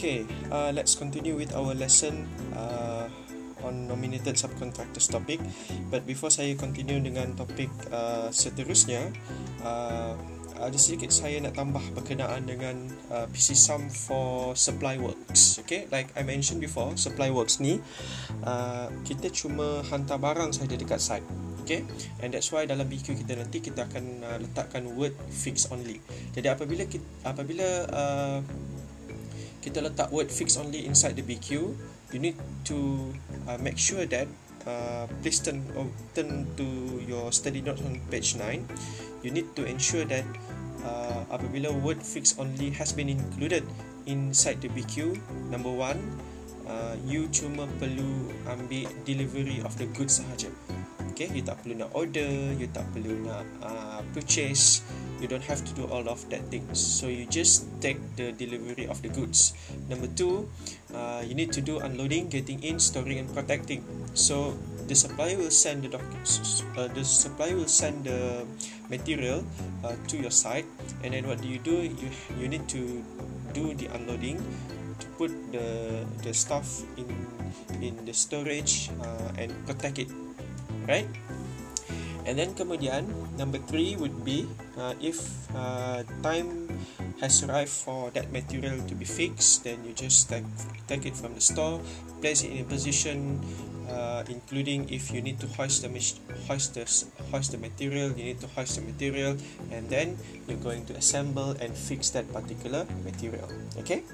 Okay, uh, let's continue with our lesson uh, on nominated subcontractors topic. But before saya continue dengan topik uh, seterusnya, uh, ada sedikit saya nak tambah berkenaan dengan uh, PC Sum for supply works. Okay, like I mentioned before, supply works ni uh, kita cuma hantar barang saja dekat site. Okay, and that's why dalam BQ kita nanti kita akan uh, letakkan word fix only. Jadi apabila kita, apabila uh, kita letak word fix only inside the BQ you need to uh, make sure that uh, please turn, oh, turn to your study notes on page 9 you need to ensure that uh, apabila word fix only has been included inside the BQ number one uh, you cuma perlu ambil delivery of the goods sahaja. Okay you tak perlu nak order you tak perlu nak uh, purchase you don't have to do all of that things. So you just take the delivery of the goods. Number two uh, you need to do unloading getting in storing and protecting. So the supplier will send the documents uh, the supplier will send the material uh, to your site. And then what do you do? You you need to do the unloading to put the the stuff in in the storage uh, and protect it. Right And then kemudian number three would be uh, if uh, time has arrived for that material to be fixed, then you just take take it from the store, place it in a position, uh, including if you need to hoist the hoist the hoist the material, you need to hoist the material, and then you're going to assemble and fix that particular material. Okay,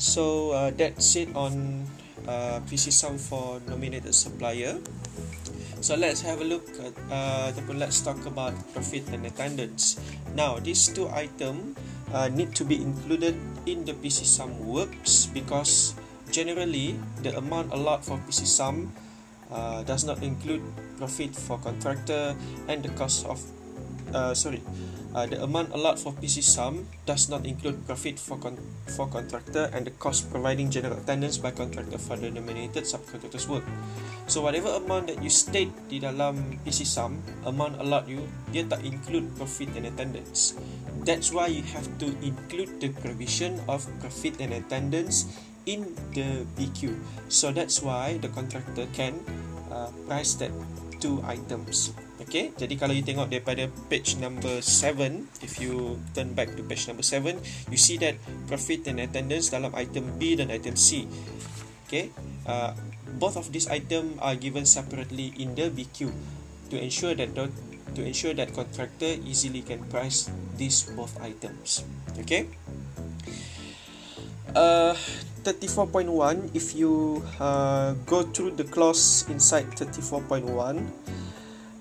so uh, that's it on uh, PC Sum for nominated supplier. So let's have a look at uh, let's talk about profit and attendance. Now, these two item uh, need to be included in the PC sum works because generally the amount allowed for PC sum uh, does not include profit for contractor and the cost of uh, sorry uh, the amount allowed for PC sum does not include profit for con- for contractor and the cost providing general attendance by contractor for the nominated subcontractors work. So whatever amount that you state di dalam PC sum, amount allowed you, dia tak include profit and attendance. That's why you have to include the provision of profit and attendance in the BQ. So that's why the contractor can uh, price that two items. Okay, jadi kalau you tengok daripada page number 7, if you turn back to page number 7, you see that profit and attendance dalam item B dan item C. Okay, uh, both of these item are given separately in the BQ to ensure that the, to ensure that contractor easily can price these both items. Okay. Uh, 34.1 if you uh, go through the clause inside 34.1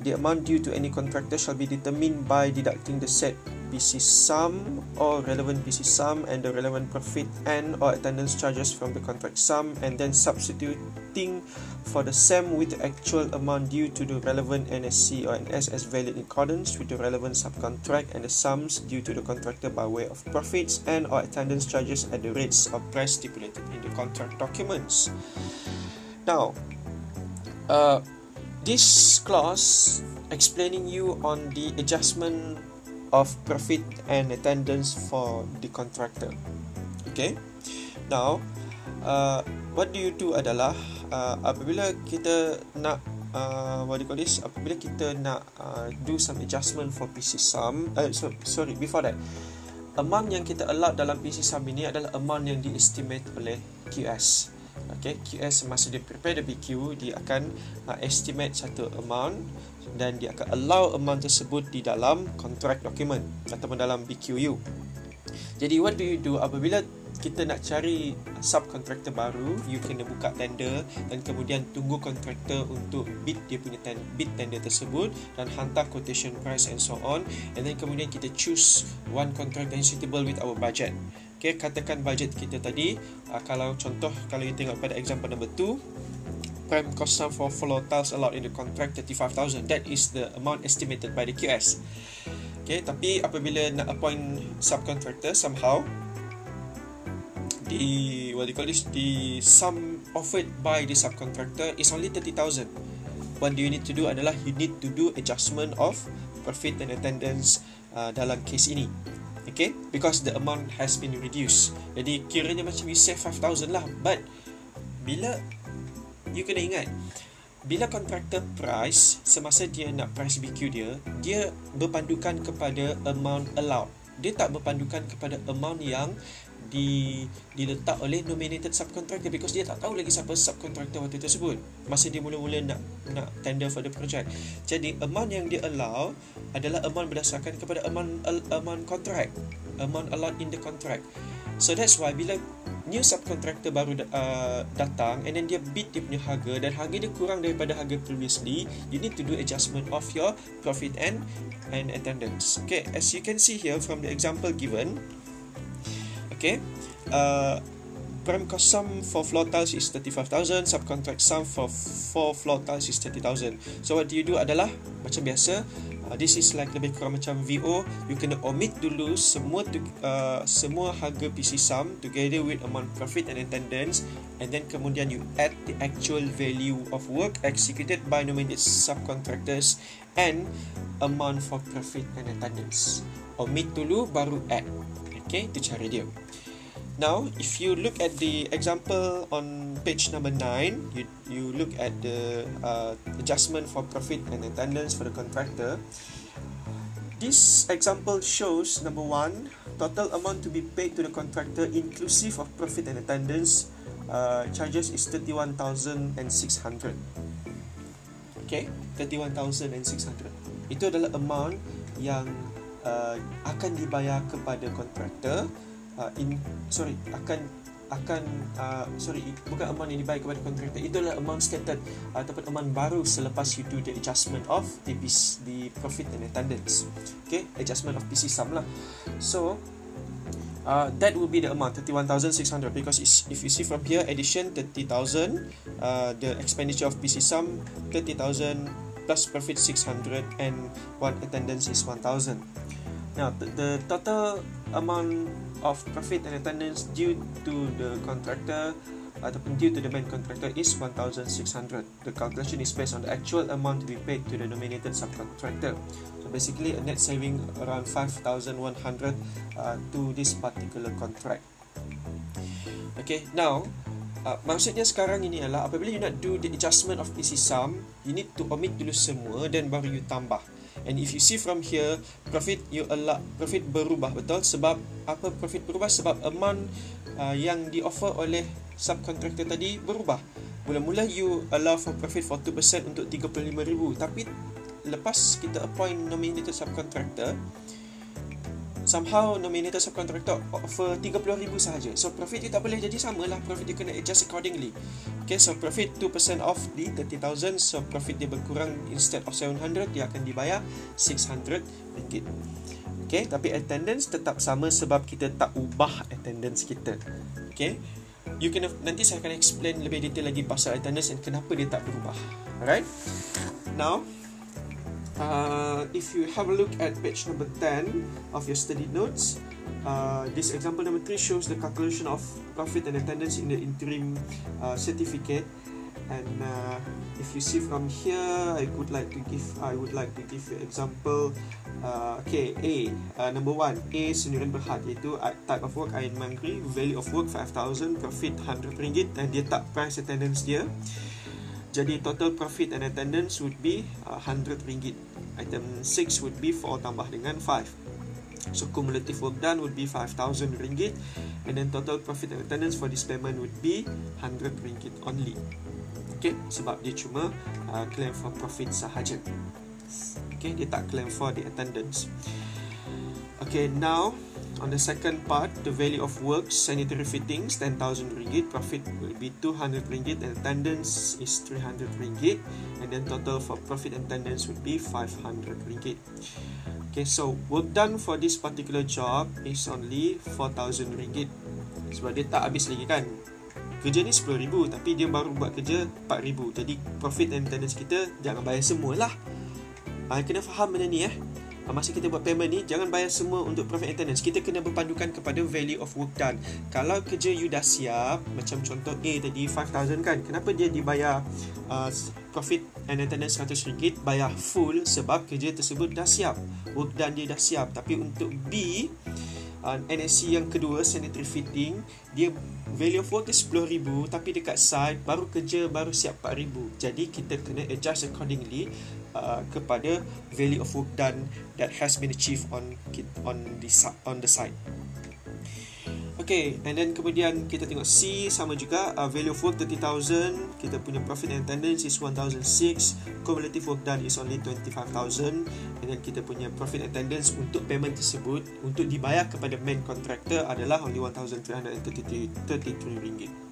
the amount due to any contractor shall be determined by deducting the set PC sum or relevant PC sum and the relevant profit and or attendance charges from the contract sum and then substituting for the SAM with the actual amount due to the relevant NSC or NS as valid in accordance with the relevant subcontract and the sums due to the contractor by way of profits and or attendance charges at the rates of price stipulated in the contract documents. Now, uh, this clause explaining you on the adjustment of profit and attendance for the contractor. Okay. Now, uh, what do you do adalah uh, apabila kita nak uh, what do you call this? Apabila kita nak uh, do some adjustment for PC sum, uh, so, sorry, before that, amount yang kita allowed dalam PC sum ini adalah amount yang di-estimate oleh QS. Okay, QS masa dia prepare the BQ, dia akan uh, estimate satu amount dan dia akan allow amount tersebut di dalam contract document ataupun dalam BQU. Jadi what do you do apabila kita nak cari subcontractor baru, you kena buka tender dan kemudian tunggu kontraktor untuk bid dia punya ten, bid tender tersebut dan hantar quotation price and so on and then kemudian kita choose one contract that is suitable with our budget. Okay, katakan budget kita tadi, uh, kalau contoh kalau you tengok pada example number 2, prime cost sum for floor tiles allowed in the contract 35,000 that is the amount estimated by the QS okay tapi apabila nak appoint subcontractor somehow the what do you call this? The sum offered by the subcontractor is only 30,000 what do you need to do adalah you need to do adjustment of profit and attendance uh, dalam case ini Okay, because the amount has been reduced. Jadi kiranya macam you save 5,000 lah. But bila you kena ingat bila contractor price semasa dia nak price BQ dia dia berpandukan kepada amount allowed dia tak berpandukan kepada amount yang di diletak oleh nominated subcontractor because dia tak tahu lagi siapa subcontractor waktu tersebut. Masa dia mula-mula nak nak tender for the project. Jadi amount yang dia allow adalah amount berdasarkan kepada amount amount contract. Amount allowed in the contract. So that's why bila new subcontractor baru uh, datang and then dia bid dia punya harga dan harga dia kurang daripada harga previously you need to do adjustment of your profit and and attendance. Okay as you can see here from the example given okay. Uh, prime cost sum for floor tiles is 35,000 subcontract sum for four floor tiles is 30,000 so what do you do adalah macam biasa uh, this is like lebih kurang macam VO you kena omit dulu semua to, uh, semua harga PC sum together with amount profit and attendance. And then kemudian you add the actual value of work executed by nominated subcontractors and amount for profit and attendance. Omit dulu baru add. Okay itu cara dia Now, if you look at the example on page number 9, you, you look at the uh, adjustment for profit and attendance for the contractor. This example shows, number one, total amount to be paid to the contractor inclusive of profit and attendance uh, charges is 31,600. Okay, 31,600. Itu adalah amount yang uh, akan dibayar kepada contractor uh, in sorry akan akan uh, sorry bukan amount yang dibayar kepada kontraktor itulah amount stated uh, ataupun amount baru selepas you do the adjustment of the PC, the profit and attendance. Okay adjustment of PC sum lah. So uh, that will be the amount 31600 because if you see from here addition 30000 uh, the expenditure of PC sum 30000 plus profit 600 and one attendance is 1000 now the, the total amount of profit and attendance due to the contractor ataupun due to the main contractor is 1600 the calculation is based on the actual amount to be paid to the nominated subcontractor. So basically a net saving around 5100 uh, to this particular contract. Okay now uh, maksudnya sekarang ini adalah apabila you nak do the adjustment of PC sum you need to omit dulu semua dan baru you tambah And if you see from here, profit you allow profit berubah betul? Sebab apa profit berubah? Sebab amount uh, yang di offer oleh subcontractor tadi berubah. Mula-mula you allow for profit for 2% untuk 35,000 tapi lepas kita appoint nominated subcontractor somehow nominated subcontractor offer 30,000 sahaja. So profit you tak boleh jadi sama lah. Profit you kena adjust accordingly. Okay, so profit 2% off di 30,000. So profit dia berkurang instead of 700 dia akan dibayar 600 ringgit. Okay, tapi attendance tetap sama sebab kita tak ubah attendance kita. Okay, you can nanti saya akan explain lebih detail lagi pasal attendance dan kenapa dia tak berubah. Alright, now uh, if you have a look at page number 10 of your study notes, uh, this example number 3 shows the calculation of profit and attendance in the interim uh, certificate. And uh, if you see from here, I would like to give I would like to give you example. Uh, okay, A uh, number one A sendirian berhad iaitu type of work iron mangri value of work 5000 profit 100 ringgit dan dia tak price attendance dia. Jadi total profit and attendance would be uh, 100 ringgit. Item 6 would be 4 tambah dengan 5. So cumulative work done would be 5000 ringgit and then total profit and attendance for this payment would be 100 ringgit only. Okay, sebab dia cuma uh, claim for profit sahaja. Okay, dia tak claim for the attendance. Okay, now On the second part, the value of work, sanitary fittings, 10,000 ringgit, profit will be 200 ringgit, and attendance is 300 ringgit, and then total for profit and attendance would be 500 ringgit. Okay, so work done for this particular job is only 4,000 ringgit. Sebab dia tak habis lagi kan. Kerja ni 10,000 tapi dia baru buat kerja 4,000. Jadi profit and attendance kita jangan bayar semualah. Ah, kena faham benda ni eh. Ah, masa kita buat payment ni jangan bayar semua untuk profit attendance kita kena berpandukan kepada value of work done. Kalau kerja you dah siap macam contoh A tadi 5000 kan kenapa dia dibayar uh, profit and attendance 100 ringgit bayar full sebab kerja tersebut dah siap? Work done dia dah siap. Tapi untuk B uh, NSC yang kedua sanitary fitting dia value of work dia 10,000 tapi dekat site baru kerja baru siap 4,000 jadi kita kena adjust accordingly uh, kepada value of work done that has been achieved on on the on the site. Okay, and then kemudian kita tengok C sama juga uh, value of work 30,000 kita punya profit and attendance is 1,006 cumulative work done is only 25,000 and then kita punya profit and attendance untuk payment tersebut untuk dibayar kepada main contractor adalah only 1,333 ringgit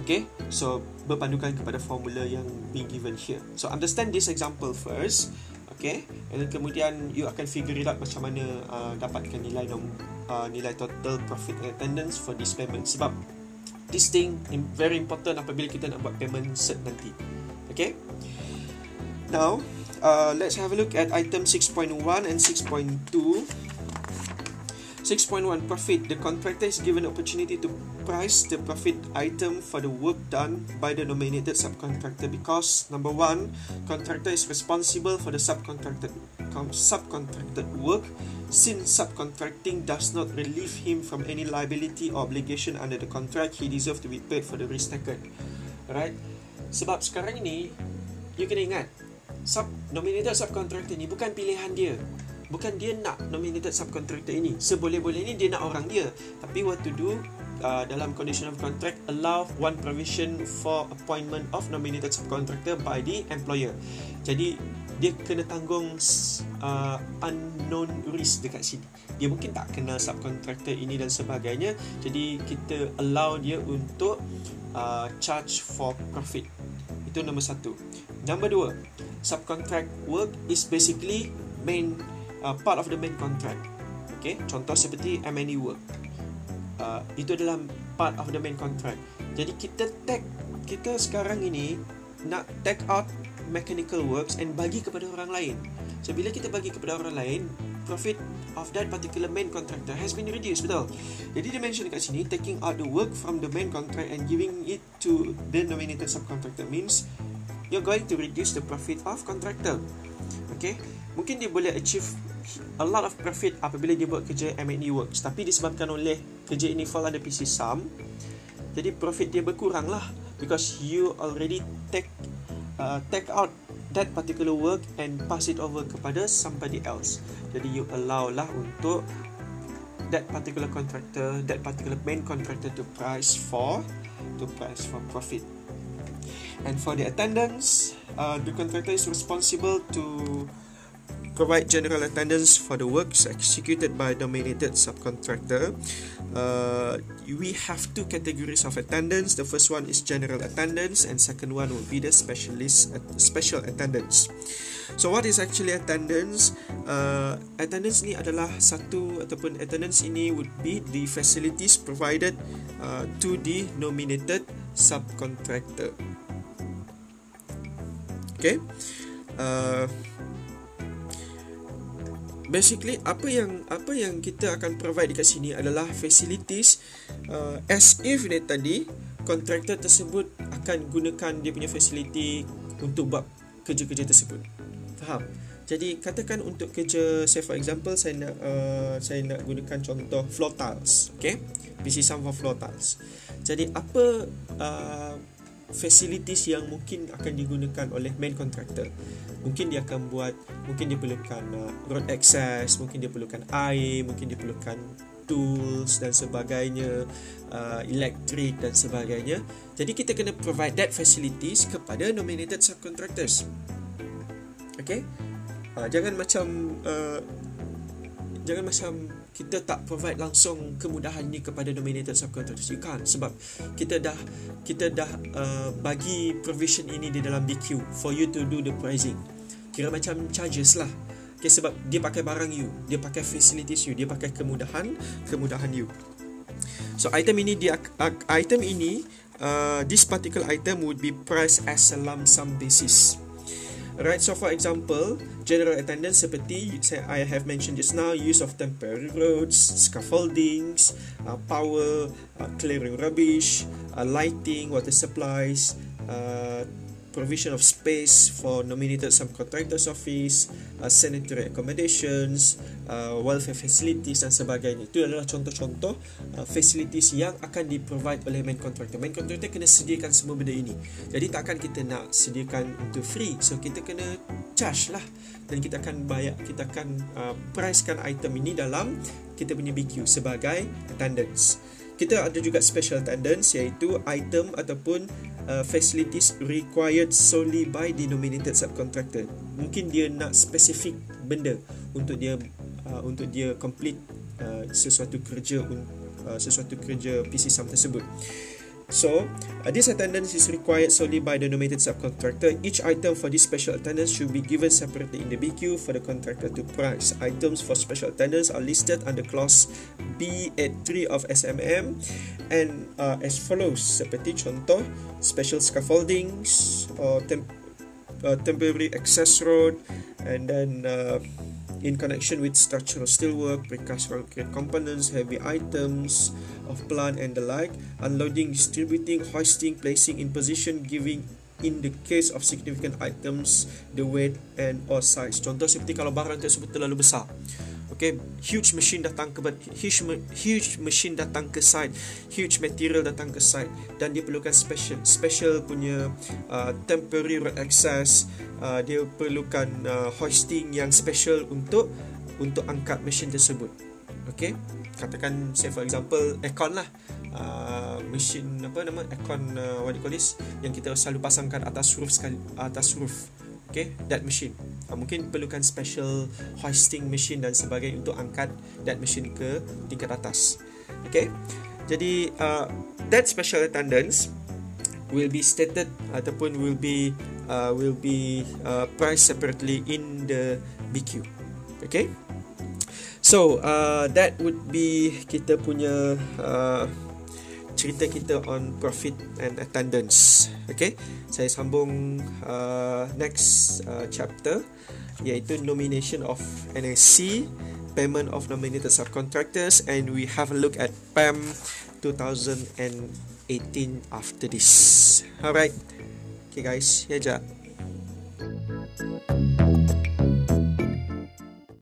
Okay, so berpandukan kepada formula yang being given here. So understand this example first Okay, and then kemudian you akan figure it out macam mana uh, dapatkan nilai nombor uh, nilai total profit and attendance for this payment. Sebab this thing very important apabila kita nak buat payment set nanti okay? Now uh, let's have a look at item 6.1 and 6.2 6.1 profit. The contractor is given opportunity to price the profit item for the work done by the nominated subcontractor because number one contractor is responsible for the subcontracted subcontracted work since subcontracting does not relieve him from any liability or obligation under the contract. He deserves to be paid for the risk taken. Alright? Sebab sekarang ini you kena ingat sub nominated subcontractor ni bukan pilihan dia bukan dia nak nominated subcontractor ini. Seboleh-boleh ini dia nak orang dia. Tapi what to do uh, dalam condition of contract allow one provision for appointment of nominated subcontractor by the employer. Jadi dia kena tanggung uh, unknown risk dekat sini. Dia mungkin tak kenal subcontractor ini dan sebagainya. Jadi kita allow dia untuk uh, charge for profit. Itu nombor satu. Nombor dua subcontract work is basically main uh, part of the main contract. Okay, contoh seperti M&E work. Uh, itu adalah part of the main contract. Jadi kita tag kita sekarang ini nak tag out mechanical works and bagi kepada orang lain. So bila kita bagi kepada orang lain, profit of that particular main contractor has been reduced, betul? Jadi dia mention dekat sini taking out the work from the main contract and giving it to the nominated subcontractor means you're going to reduce the profit of contractor. Okay? Mungkin dia boleh achieve a lot of profit apabila dia buat kerja M&E works. Tapi disebabkan oleh kerja ini fall under PC sum jadi profit dia berkurang lah. Because you already take uh, take out that particular work and pass it over kepada somebody else. Jadi you allow lah untuk that particular contractor that particular main contractor to price for to price for profit. And for the attendance uh, the contractor is responsible to provide general attendance for the works executed by dominated subcontractor. Uh, we have two categories of attendance. The first one is general attendance, and second one will be the specialist special attendance. So what is actually attendance? Uh, attendance ini adalah satu ataupun attendance ini would be the facilities provided uh, to the nominated subcontractor. Okay. Uh, basically apa yang apa yang kita akan provide dekat sini adalah facilities uh, as if dia tadi kontraktor tersebut akan gunakan dia punya facility untuk buat kerja-kerja tersebut. Faham? Jadi katakan untuk kerja say for example saya nak uh, saya nak gunakan contoh floor tiles okay? PC some for floor tiles. Jadi apa uh, facilities yang mungkin akan digunakan oleh main contractor. Mungkin dia akan buat mungkin dia perlukan uh, road access mungkin dia perlukan air mungkin dia perlukan tools dan sebagainya uh, elektrik dan sebagainya. Jadi kita kena provide that facilities kepada nominated subcontractors. Okay? Uh, jangan macam uh, jangan macam kita tak provide langsung kemudahan ini kepada nominated subcontractors you can't sebab kita dah kita dah uh, bagi provision ini di dalam DQ for you to do the pricing. Kira macam charges lah. Okay, sebab dia pakai barang you dia pakai facilities you dia pakai kemudahan kemudahan you. So item ini dia uh, item ini uh, this particular item would be priced as a lump sum basis Right, so for example, general attendance seperti I have mentioned just now, use of temporary roads, scaffoldings, uh, power, uh, clearing rubbish, uh, lighting, water supplies, uh, provision of space for nominated subcontractors office, uh, sanitary accommodations, uh, welfare facilities dan sebagainya. Itu adalah contoh-contoh uh, facilities yang akan di-provide oleh main contractor. Main contractor kena sediakan semua benda ini. Jadi takkan kita nak sediakan untuk free. So kita kena charge lah dan kita akan bayar kita akan uh, pricekan item ini dalam kita punya BQ sebagai attendance. Kita ada juga special attendance iaitu item ataupun uh, facilities required solely by denominated subcontractor. Mungkin dia nak spesifik benda untuk dia uh, untuk dia complete uh, sesuatu kerja uh, sesuatu kerja PC SAM tersebut. So, uh, this attendance is required solely by the nominated subcontractor. Each item for this special attendance should be given separately in the BQ for the contractor to price. Items for special attendance are listed under clause B83 of SMM and uh, as follows. Seperti contoh, special scaffoldings or temp uh, temporary access road and then uh, in connection with structural steelwork, precast concrete components, heavy items of plant and the like, unloading, distributing, hoisting, placing in position, giving in the case of significant items the weight and or size. Contoh seperti kalau barang tersebut terlalu besar. Okay, huge machine datang ke huge huge machine datang ke site, huge material datang ke site dan dia perlukan special special punya uh, temporary access, uh, dia perlukan uh, hoisting yang special untuk untuk angkat mesin tersebut. Okay, katakan say for example aircon lah. Uh, mesin apa nama aircon uh, what you call this yang kita selalu pasangkan atas roof sekali atas roof. Okay that machine. Uh, mungkin perlukan special hoisting machine dan sebagainya untuk angkat that machine ke tingkat atas. Okay jadi uh, that special attendance will be stated ataupun will be uh, will be uh, priced separately in the BQ okay so uh, that would be kita punya uh, cerita kita on profit and attendance. Okay, saya sambung uh, next uh, chapter iaitu nomination of NSC, payment of nominated subcontractors and we have a look at PAM 2018 after this. Alright, okay guys, ya yeah,